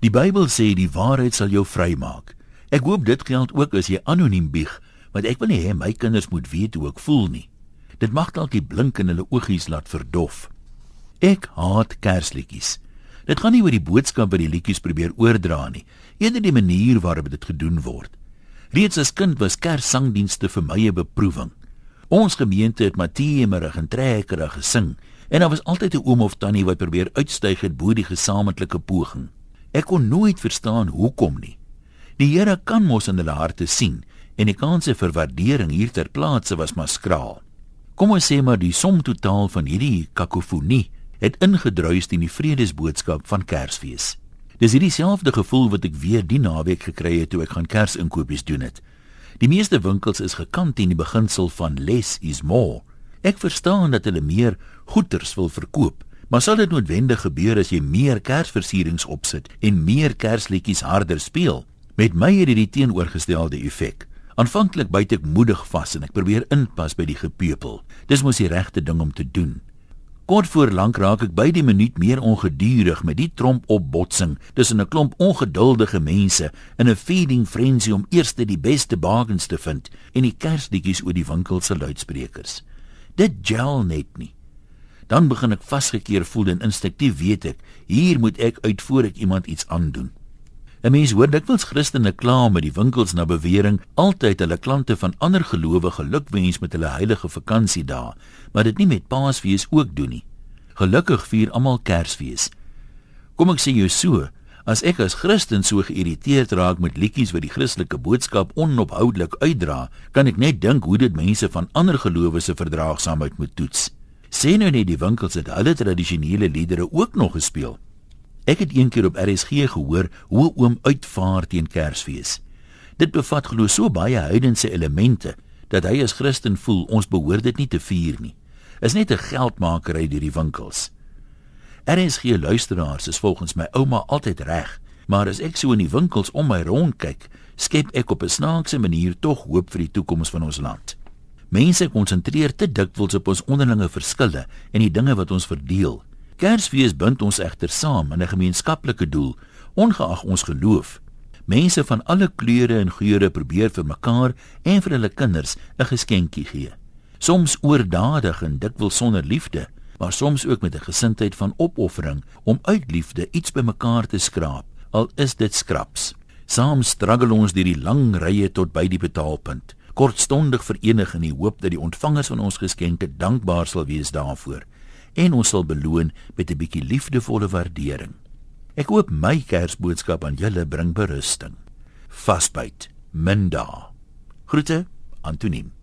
Die Bybel sê die waarheid sal jou vrymaak. Ek hoop dit geld ook as jy anoniem bieg, want ek wil nie hê my kinders moet weet hoe ek voel nie. Dit mag dalk die blink in hulle oogies laat verdof. Ek haat kersliedjies. Dit gaan nie oor die boodskap wat die liedjies probeer oordra nie, eerder die manier waarop dit gedoen word. Reeds as kind was kerssangdienste vir my 'n beproewing. Ons gemeente het Matthiemerig en trekkerig gesing en daar was altyd 'n oom of tannie wat probeer uitstyg het bo die gesamentlike poging. Ek kon nooit verstaan hoekom nie. Die Here kan mos in hulle harte sien en die kanse vir waardering hier ter plaatse was maar skraal. Kom ons sê maar die som totaal van hierdie kakofonie het ingedruis in die vredesboodskap van Kersfees. Dis hierdie selfde gevoel wat ek weer die naweek gekry het toe ek gaan Kersinkopies doen het. Die meeste winkels is gekant teen die beginsel van less is more. Ek verstaan dat hulle meer goederes wil verkoop, Maar sal dit noodwendig gebeur as jy meer kersversierings opsit en meer kersliedjies harder speel? Met my het dit die teenoorgestelde effek. Aanvanklik byt ek moedig vas en ek probeer inpas by die gepeupel. Dis mos die regte ding om te doen. Kort voor lank raak ek by die minuut meer ongedurig met die tromp opbotsing tussen 'n klomp ongeduldige mense in 'n feeding frenzy om eers die beste bargains te vind en die kersliedjies oor die winkel se luidsprekers. Dit gel net nie dan begin ek vasgekeer voel en instinktief weet ek hier moet ek uit voor ek iemand iets aandoen. 'n Mens hoor dikwels Christene kla met die winkels na bewering altyd hulle klante van ander gelowe gelukwens met hulle heilige vakansiedae, maar dit nie met Paasfees ook doen nie. Gelukkig vier almal Kersfees. Kom ek sê jou so, as ek as Christen so geïrriteerd raak met liedjies wat die Christelike boodskap onophoudelik uitdra, kan ek net dink hoe dit mense van ander gelowe se verdraagsaamheid moet toets. Sê nou net die winkels het hulle tradisionele liedere ook nog gespeel. Ek het eendag op RSG gehoor hoe oom uitvaar teen Kersfees. Dit bevat glo so baie heidense elemente dat hy as Christen voel ons behoort dit nie te vier nie. Is net 'n geldmakery deur die winkels. RSG luisteraars is volgens my ouma altyd reg, maar as ek so in die winkels om my rond kyk, skep ek op 'n snaakse manier tog hoop vir die toekoms van ons land. Mense konsentreer te dikwels op ons onderlinge verskille en die dinge wat ons verdeel. Kersfees bind ons egter saam in 'n gemeenskaplike doel, ongeag ons geloof. Mense van alle kleure en geure probeer vir mekaar en vir hulle kinders 'n geskenkie gee. Soms oordadig en dikwels sonder liefde, maar soms ook met 'n gesindheid van opoffering om uit liefde iets bymekaar te skraap, al is dit skraps. Saam struggle ons deur die lang rye tot by die betaalpunt kortstondig verenig in die hoop dat die ontvangers van ons geskenke dankbaar sal wees daarvoor en ons sal beloon met 'n bietjie liefdevolle waardering. Ek hoop my Kersboodskap aan julle bring berusting. Vasbyt, minda. Groete, Antoniem.